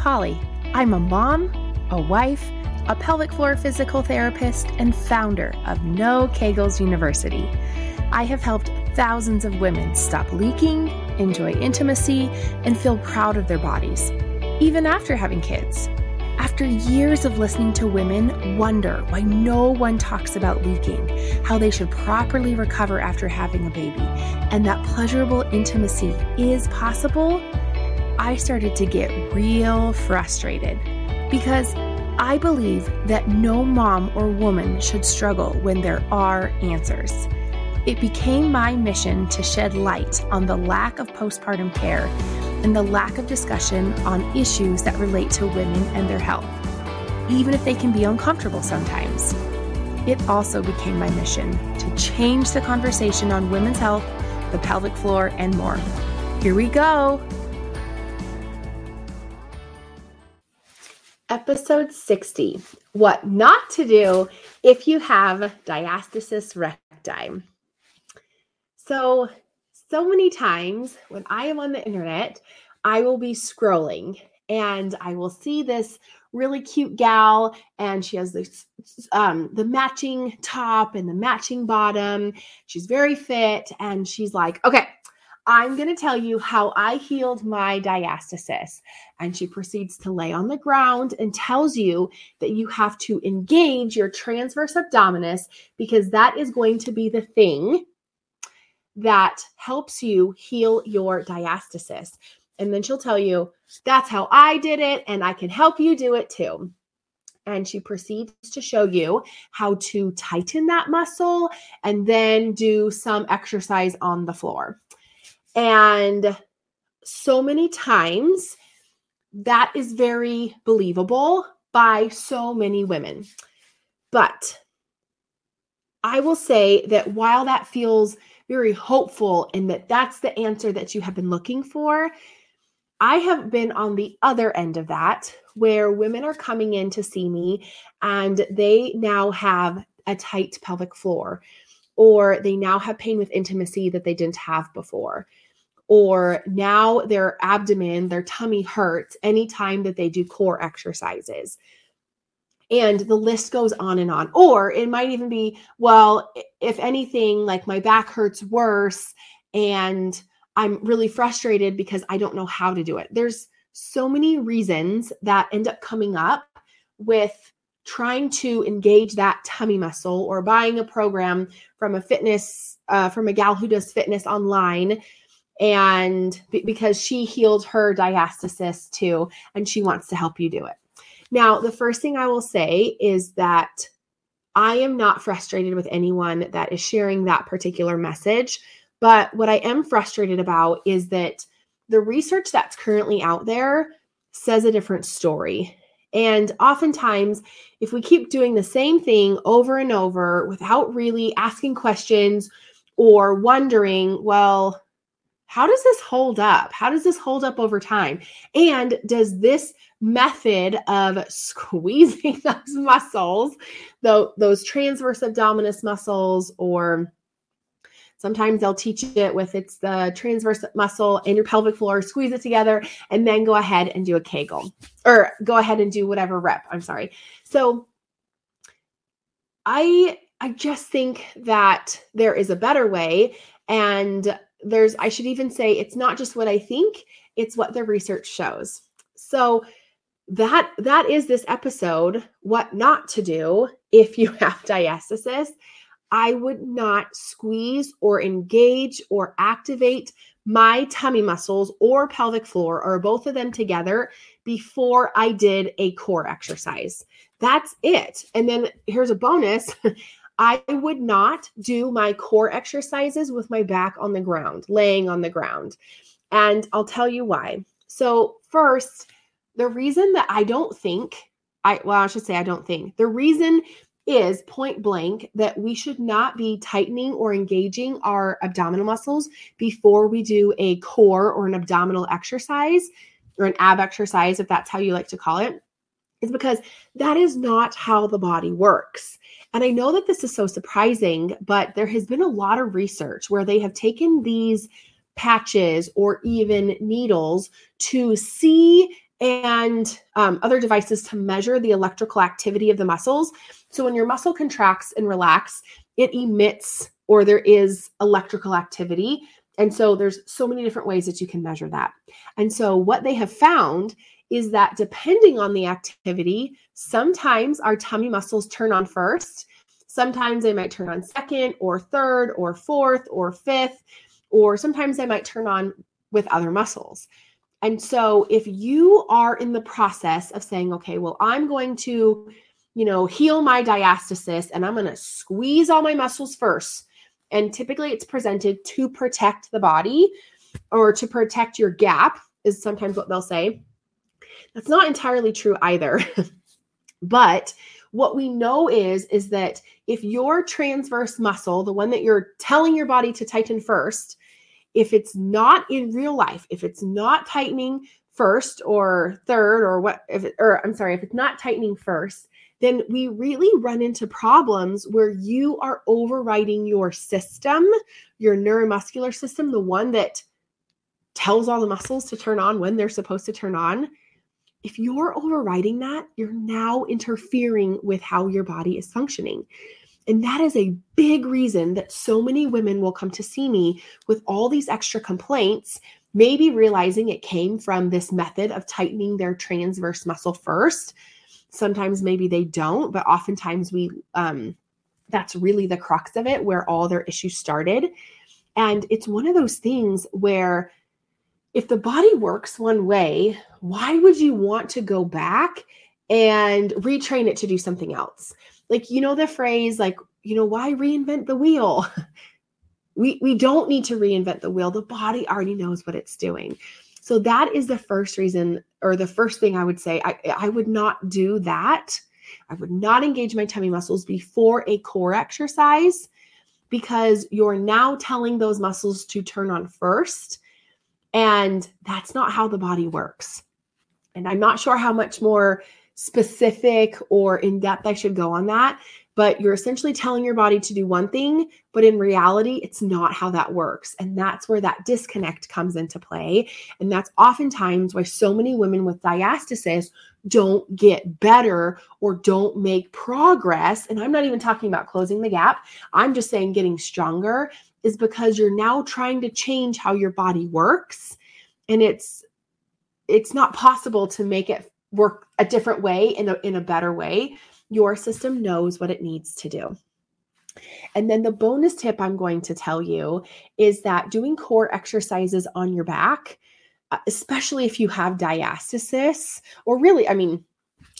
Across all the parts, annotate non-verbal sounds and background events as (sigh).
Pauli. I'm a mom, a wife, a pelvic floor physical therapist, and founder of No Kegels University. I have helped thousands of women stop leaking, enjoy intimacy, and feel proud of their bodies, even after having kids. After years of listening to women wonder why no one talks about leaking, how they should properly recover after having a baby, and that pleasurable intimacy is possible, I started to get real frustrated because I believe that no mom or woman should struggle when there are answers. It became my mission to shed light on the lack of postpartum care and the lack of discussion on issues that relate to women and their health, even if they can be uncomfortable sometimes. It also became my mission to change the conversation on women's health, the pelvic floor, and more. Here we go. Episode 60 What Not to Do If You Have Diastasis Recti. So, so many times when I am on the internet, I will be scrolling and I will see this really cute gal and she has this um the matching top and the matching bottom. She's very fit and she's like, "Okay, I'm going to tell you how I healed my diastasis." And she proceeds to lay on the ground and tells you that you have to engage your transverse abdominis because that is going to be the thing that helps you heal your diastasis. And then she'll tell you, that's how I did it, and I can help you do it too. And she proceeds to show you how to tighten that muscle and then do some exercise on the floor. And so many times, that is very believable by so many women. But I will say that while that feels very hopeful and that that's the answer that you have been looking for. I have been on the other end of that where women are coming in to see me and they now have a tight pelvic floor or they now have pain with intimacy that they didn't have before or now their abdomen, their tummy hurts anytime that they do core exercises. And the list goes on and on. Or it might even be well if anything like my back hurts worse and i'm really frustrated because i don't know how to do it. There's so many reasons that end up coming up with trying to engage that tummy muscle or buying a program from a fitness uh, from a gal who does fitness online and b- because she healed her diastasis too and she wants to help you do it now, the first thing I will say is that I am not frustrated with anyone that is sharing that particular message. But what I am frustrated about is that the research that's currently out there says a different story. And oftentimes, if we keep doing the same thing over and over without really asking questions or wondering, well, how does this hold up? How does this hold up over time? And does this method of (laughs) squeezing (laughs) those muscles, though those transverse abdominis muscles, or sometimes they'll teach it with it's the transverse muscle and your pelvic floor, squeeze it together, and then go ahead and do a Kegel or go ahead and do whatever rep. I'm sorry. So I I just think that there is a better way and there's I should even say it's not just what I think, it's what the research shows. So that that is this episode what not to do if you have diastasis. I would not squeeze or engage or activate my tummy muscles or pelvic floor or both of them together before I did a core exercise. That's it. And then here's a bonus (laughs) I would not do my core exercises with my back on the ground, laying on the ground. And I'll tell you why. So, first, the reason that I don't think, I well, I should say I don't think. The reason is point blank that we should not be tightening or engaging our abdominal muscles before we do a core or an abdominal exercise or an ab exercise, if that's how you like to call it, is because that is not how the body works. And I know that this is so surprising, but there has been a lot of research where they have taken these patches or even needles to see and um, other devices to measure the electrical activity of the muscles. So when your muscle contracts and relax, it emits or there is electrical activity. And so there's so many different ways that you can measure that. And so what they have found is that depending on the activity, sometimes our tummy muscles turn on first. Sometimes they might turn on second or third or fourth or fifth, or sometimes they might turn on with other muscles. And so if you are in the process of saying, okay, well, I'm going to, you know, heal my diastasis and I'm going to squeeze all my muscles first. And typically it's presented to protect the body or to protect your gap, is sometimes what they'll say. That's not entirely true either. (laughs) but what we know is is that if your transverse muscle, the one that you're telling your body to tighten first, if it's not in real life, if it's not tightening first or third or what if it, or I'm sorry, if it's not tightening first, then we really run into problems where you are overriding your system, your neuromuscular system, the one that tells all the muscles to turn on when they're supposed to turn on. If you're overriding that, you're now interfering with how your body is functioning. And that is a big reason that so many women will come to see me with all these extra complaints, maybe realizing it came from this method of tightening their transverse muscle first. Sometimes maybe they don't, but oftentimes we, um, that's really the crux of it where all their issues started. And it's one of those things where if the body works one way, why would you want to go back and retrain it to do something else? like you know the phrase like you know why reinvent the wheel? (laughs) We we don't need to reinvent the wheel. The body already knows what it's doing. So that is the first reason or the first thing i would say i i would not do that. I would not engage my tummy muscles before a core exercise because you're now telling those muscles to turn on first and that's not how the body works and i'm not sure how much more specific or in depth I should go on that. But you're essentially telling your body to do one thing, but in reality, it's not how that works. And that's where that disconnect comes into play. And that's oftentimes why so many women with diastasis don't get better or don't make progress. And I'm not even talking about closing the gap, I'm just saying getting stronger is because you're now trying to change how your body works. And it's it's not possible to make it work a different way in a, in a better way, your system knows what it needs to do. And then the bonus tip I'm going to tell you is that doing core exercises on your back, uh, especially if you have diastasis, or really, I mean,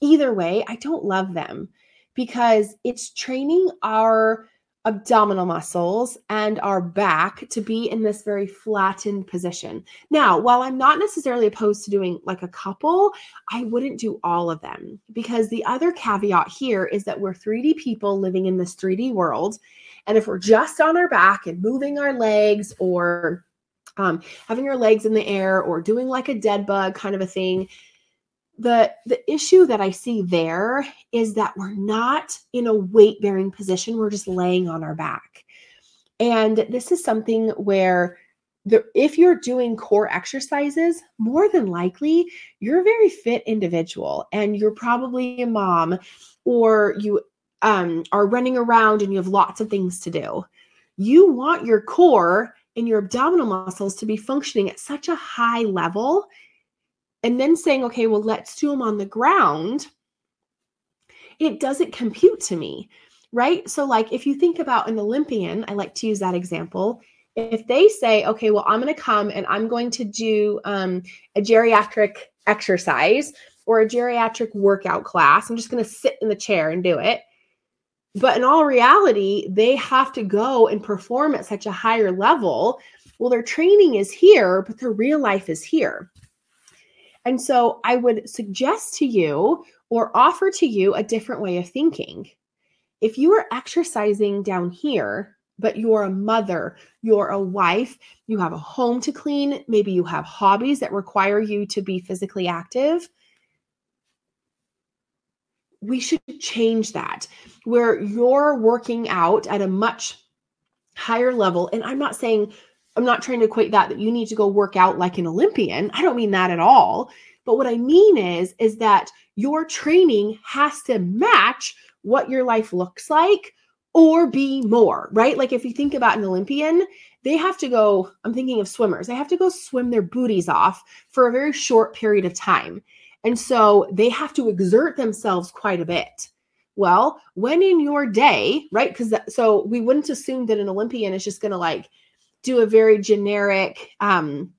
either way, I don't love them because it's training our abdominal muscles and our back to be in this very flattened position. Now, while I'm not necessarily opposed to doing like a couple, I wouldn't do all of them because the other caveat here is that we're 3D people living in this 3D world. And if we're just on our back and moving our legs or um, having our legs in the air or doing like a dead bug kind of a thing, the the issue that i see there is that we're not in a weight bearing position. We're just laying on our back. And this is something where the, if you're doing core exercises more than likely you're a very fit individual and you're probably a mom or you um, are running around and you have lots of things to do. You want your core and your abdominal muscles to be functioning at such a high level and then saying, okay, well, let's do them on the ground, it doesn't compute to me, right? So, like, if you think about an Olympian, I like to use that example. If they say, okay, well, I'm going to come and I'm going to do um, a geriatric exercise or a geriatric workout class, I'm just going to sit in the chair and do it. But in all reality, they have to go and perform at such a higher level. Well, their training is here, but their real life is here. And so I would suggest to you or offer to you a different way of thinking. If you are exercising down here, but you're a mother, you're a wife, you have a home to clean, maybe you have hobbies that require you to be physically active, we should change that where you're working out at a much higher level. And I'm not saying I'm not trying to equate that that you need to go work out like an Olympian. I don't mean that at all. But what I mean is, is that your training has to match what your life looks like or be more, right? Like if you think about an Olympian, they have to go, I'm thinking of swimmers, they have to go swim their booties off for a very short period of time. And so they have to exert themselves quite a bit. Well, when in your day, right? Because so we wouldn't assume that an Olympian is just going to like do a very generic um,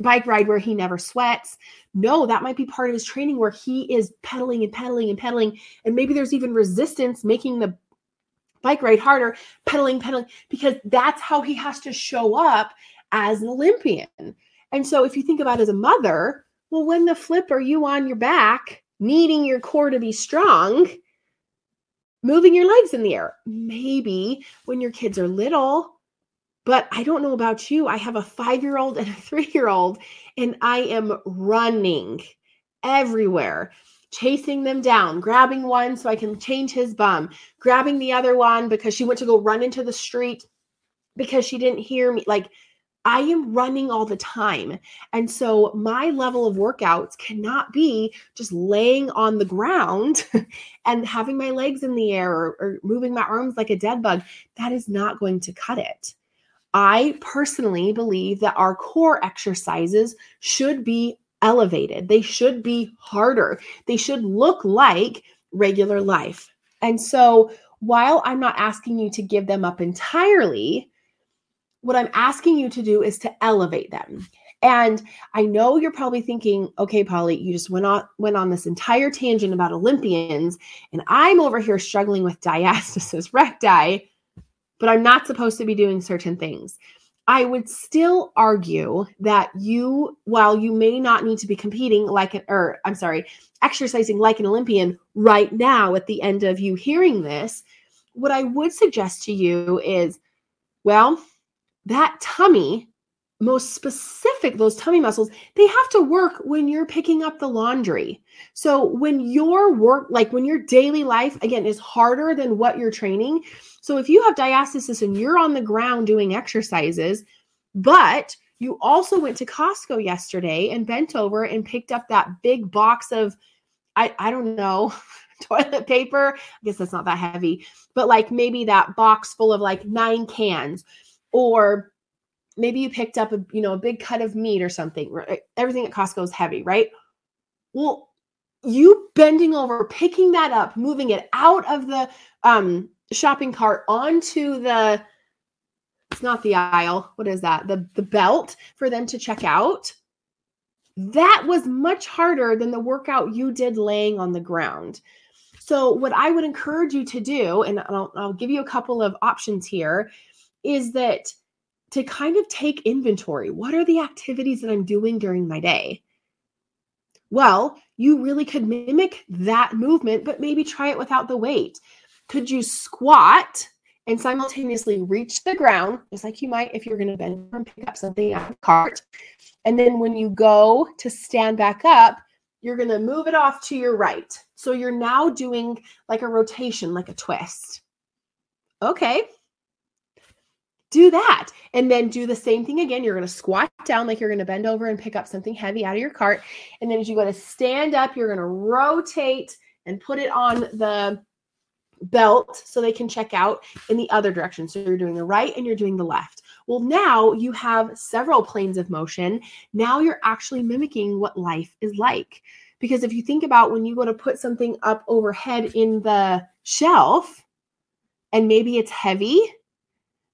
bike ride where he never sweats. No, that might be part of his training where he is pedaling and pedaling and pedaling. And maybe there's even resistance making the bike ride harder, pedaling, pedaling, because that's how he has to show up as an Olympian. And so if you think about as a mother, well, when the flip are you on your back, needing your core to be strong, moving your legs in the air? Maybe when your kids are little, but I don't know about you. I have a five year old and a (laughs) three year old, and I am running everywhere chasing them down, grabbing one so I can change his bum, grabbing the other one because she went to go run into the street because she didn't hear me. Like, I am running all the time. And so my level of workouts cannot be just laying on the ground (laughs) and having my legs in the air or, or, moving my arms like a dead bug. That is not going to cut it. I personally believe that our core exercises should be elevated. They should be harder. They should look like regular life. And so, while I'm not asking you to give them up entirely, what I'm asking you to do is to elevate them. And I know you're probably thinking, okay, Pauli, you just went on went on this entire tangent about Olympians, and I'm over here struggling with diastasis (laughs) recti, but I'm not supposed to be doing certain things. I would still argue that you, while you may not need to be competing like an, or I'm sorry, exercising like an Olympian right now at the end of you hearing this, what I would suggest to you is, well, that tummy, most specific, those tummy muscles, they have to work when you're picking up the laundry. So when your work, like when your daily life, again, is harder than what you're training, so if you have diastasis and you're on the ground doing exercises, but you also went to Costco yesterday and bent over and picked up that big box of, I, I don't know, (laughs) toilet paper. I guess that's not that heavy, but like maybe that box full of like nine cans, or maybe you picked up a you know a big cut of meat or something. Right? Everything at Costco is heavy, right? Well, you bending over, picking that up, moving it out of the um shopping cart onto the it's not the aisle what is that the the belt for them to check out that was much harder than the workout you did laying on the ground so what i would encourage you to do and i'll, I'll give you a couple of options here is that to kind of take inventory what are the activities that i'm doing during my day well you really could mimic that movement but maybe try it without the weight could you squat and simultaneously reach the ground, just like you might if you're going to bend and pick up something out of cart? And then when you go to stand back up, you're going to move it off to your right. So you're now doing like a rotation, like a twist. Okay. Do that. And then do the same thing again. You're going to squat down like you're going to bend over and pick up something heavy out of your cart. And then as you go to stand up, you're going to rotate and put it on the belt so they can check out in the other direction. So you're doing the right and you're doing the left. Well, now you have several planes of motion. Now you're actually mimicking what life is like. Because if you think about when you go to put something up overhead in the shelf and maybe it's heavy,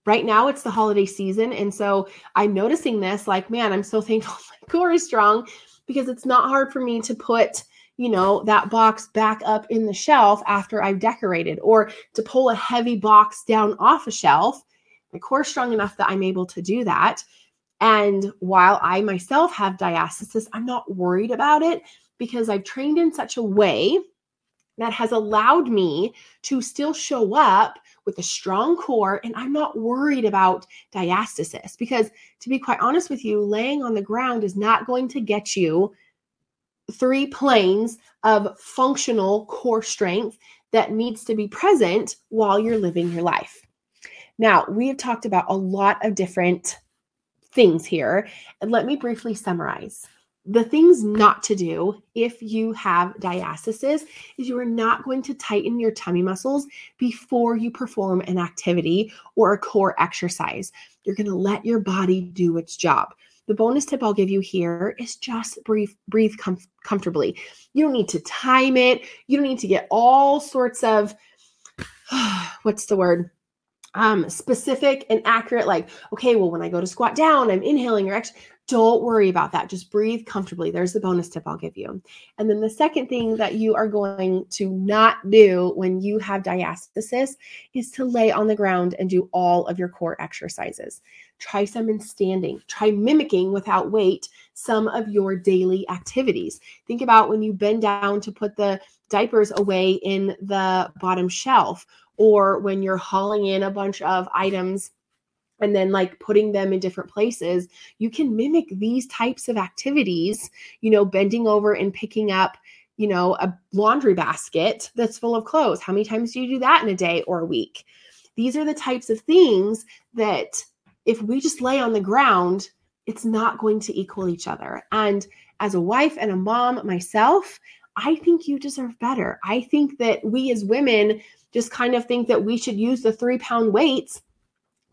right now it's the holiday season. And so I'm noticing this like, man, I'm so (laughs) thankful (laughs) my core is strong because it's not hard for me to put you know, that box back up in the shelf after I've decorated, or to pull a heavy box down off a shelf. My core is strong enough that I'm able to do that. And while I myself have diastasis, I'm not worried about it because I've trained in such a way that has allowed me to still show up with a strong core and I'm not worried about diastasis because to be quite honest with you laying on the ground is not going to get you three planes of functional core strength that needs to be present while you're living your life. Now, we have talked about a lot of different things here, and let me briefly summarize. The things not to do if you have diastasis is you are not going to tighten your tummy muscles before you perform an activity or a core exercise. You're going to let your body do its job. The bonus tip I'll give you here is just breathe breathe com- comfortably. You don't need to time it. You don't need to get all sorts of (sighs) what's the word? Um, specific and accurate, like, okay, well, when I go to squat down, I'm inhaling or ex- don't worry about that. Just breathe comfortably. There's the bonus tip I'll give you. And then the second thing that you are going to not do when you have diastasis is to lay on the ground and do all of your core exercises. Try some in standing. Try mimicking without weight some of your daily activities. Think about when you bend down to put the diapers away in the bottom shelf or when you're hauling in a bunch of items and then like putting them in different places you can mimic these types of activities you know bending over and picking up you know a laundry basket that's full of clothes. How many times do you do that in a day or a week? These are the types of things that if we just lay on the ground it's not going to equal each other. And as a wife and a mom myself i think you deserve better. I think that we as women just kind of think that we should use the three pound weights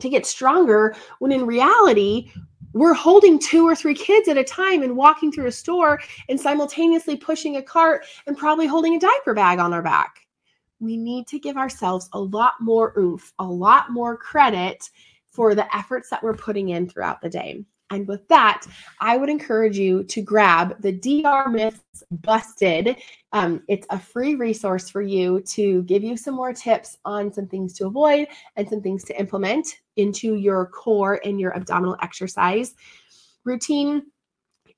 to get stronger when in reality we're holding two or three kids at a time and walking through a store and simultaneously pushing a cart and probably holding a diaper bag on our back. We need to give ourselves a lot more oomph, a lot more credit for the efforts that we're putting in throughout the day. And with that, I would encourage you to grab the DR Myths Busted. Um, it's a free resource for you to give you some more tips on some things to avoid and some things to implement into your core and your abdominal exercise routine.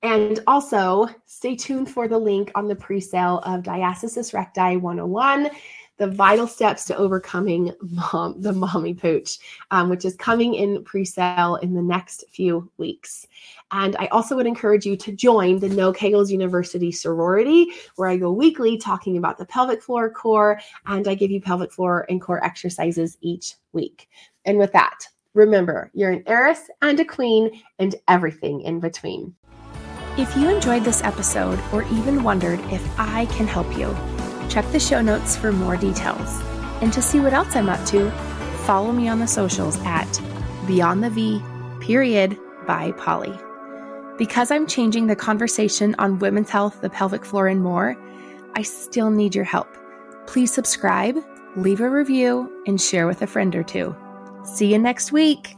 And also, stay tuned for the link on the pre sale of Diastasis Recti 101 the vital steps to overcoming mom, the mommy pooch, um, which is coming in pre-sale in the next few weeks. And I also would encourage you to join the No Kegels University sorority, where I go weekly talking about the pelvic floor core, and I give you pelvic floor and core exercises each week. And with that, remember, you're an heiress and a queen, and everything in between. If you enjoyed this episode or even wondered if I can help you, Check the show notes for more details. And to see what else I'm up to, follow me on the socials at Beyond the V, period, by Pauli. Because I'm changing the conversation on women's health, the pelvic floor, and more, I still need your help. Please subscribe, leave a review, and share with a friend or two. See you next week.